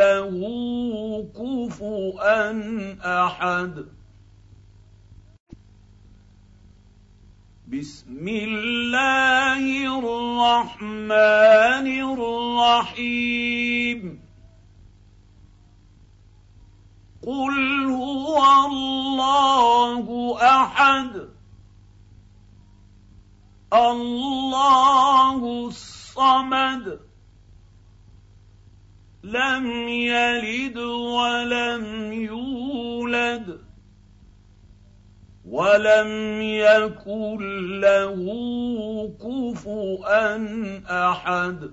له كفؤا احد. بسم الله الرحمن الرحيم. قل هو الله احد. الله الصمد. لم يلد ولم يولد ولم يكن له كفؤا أحد.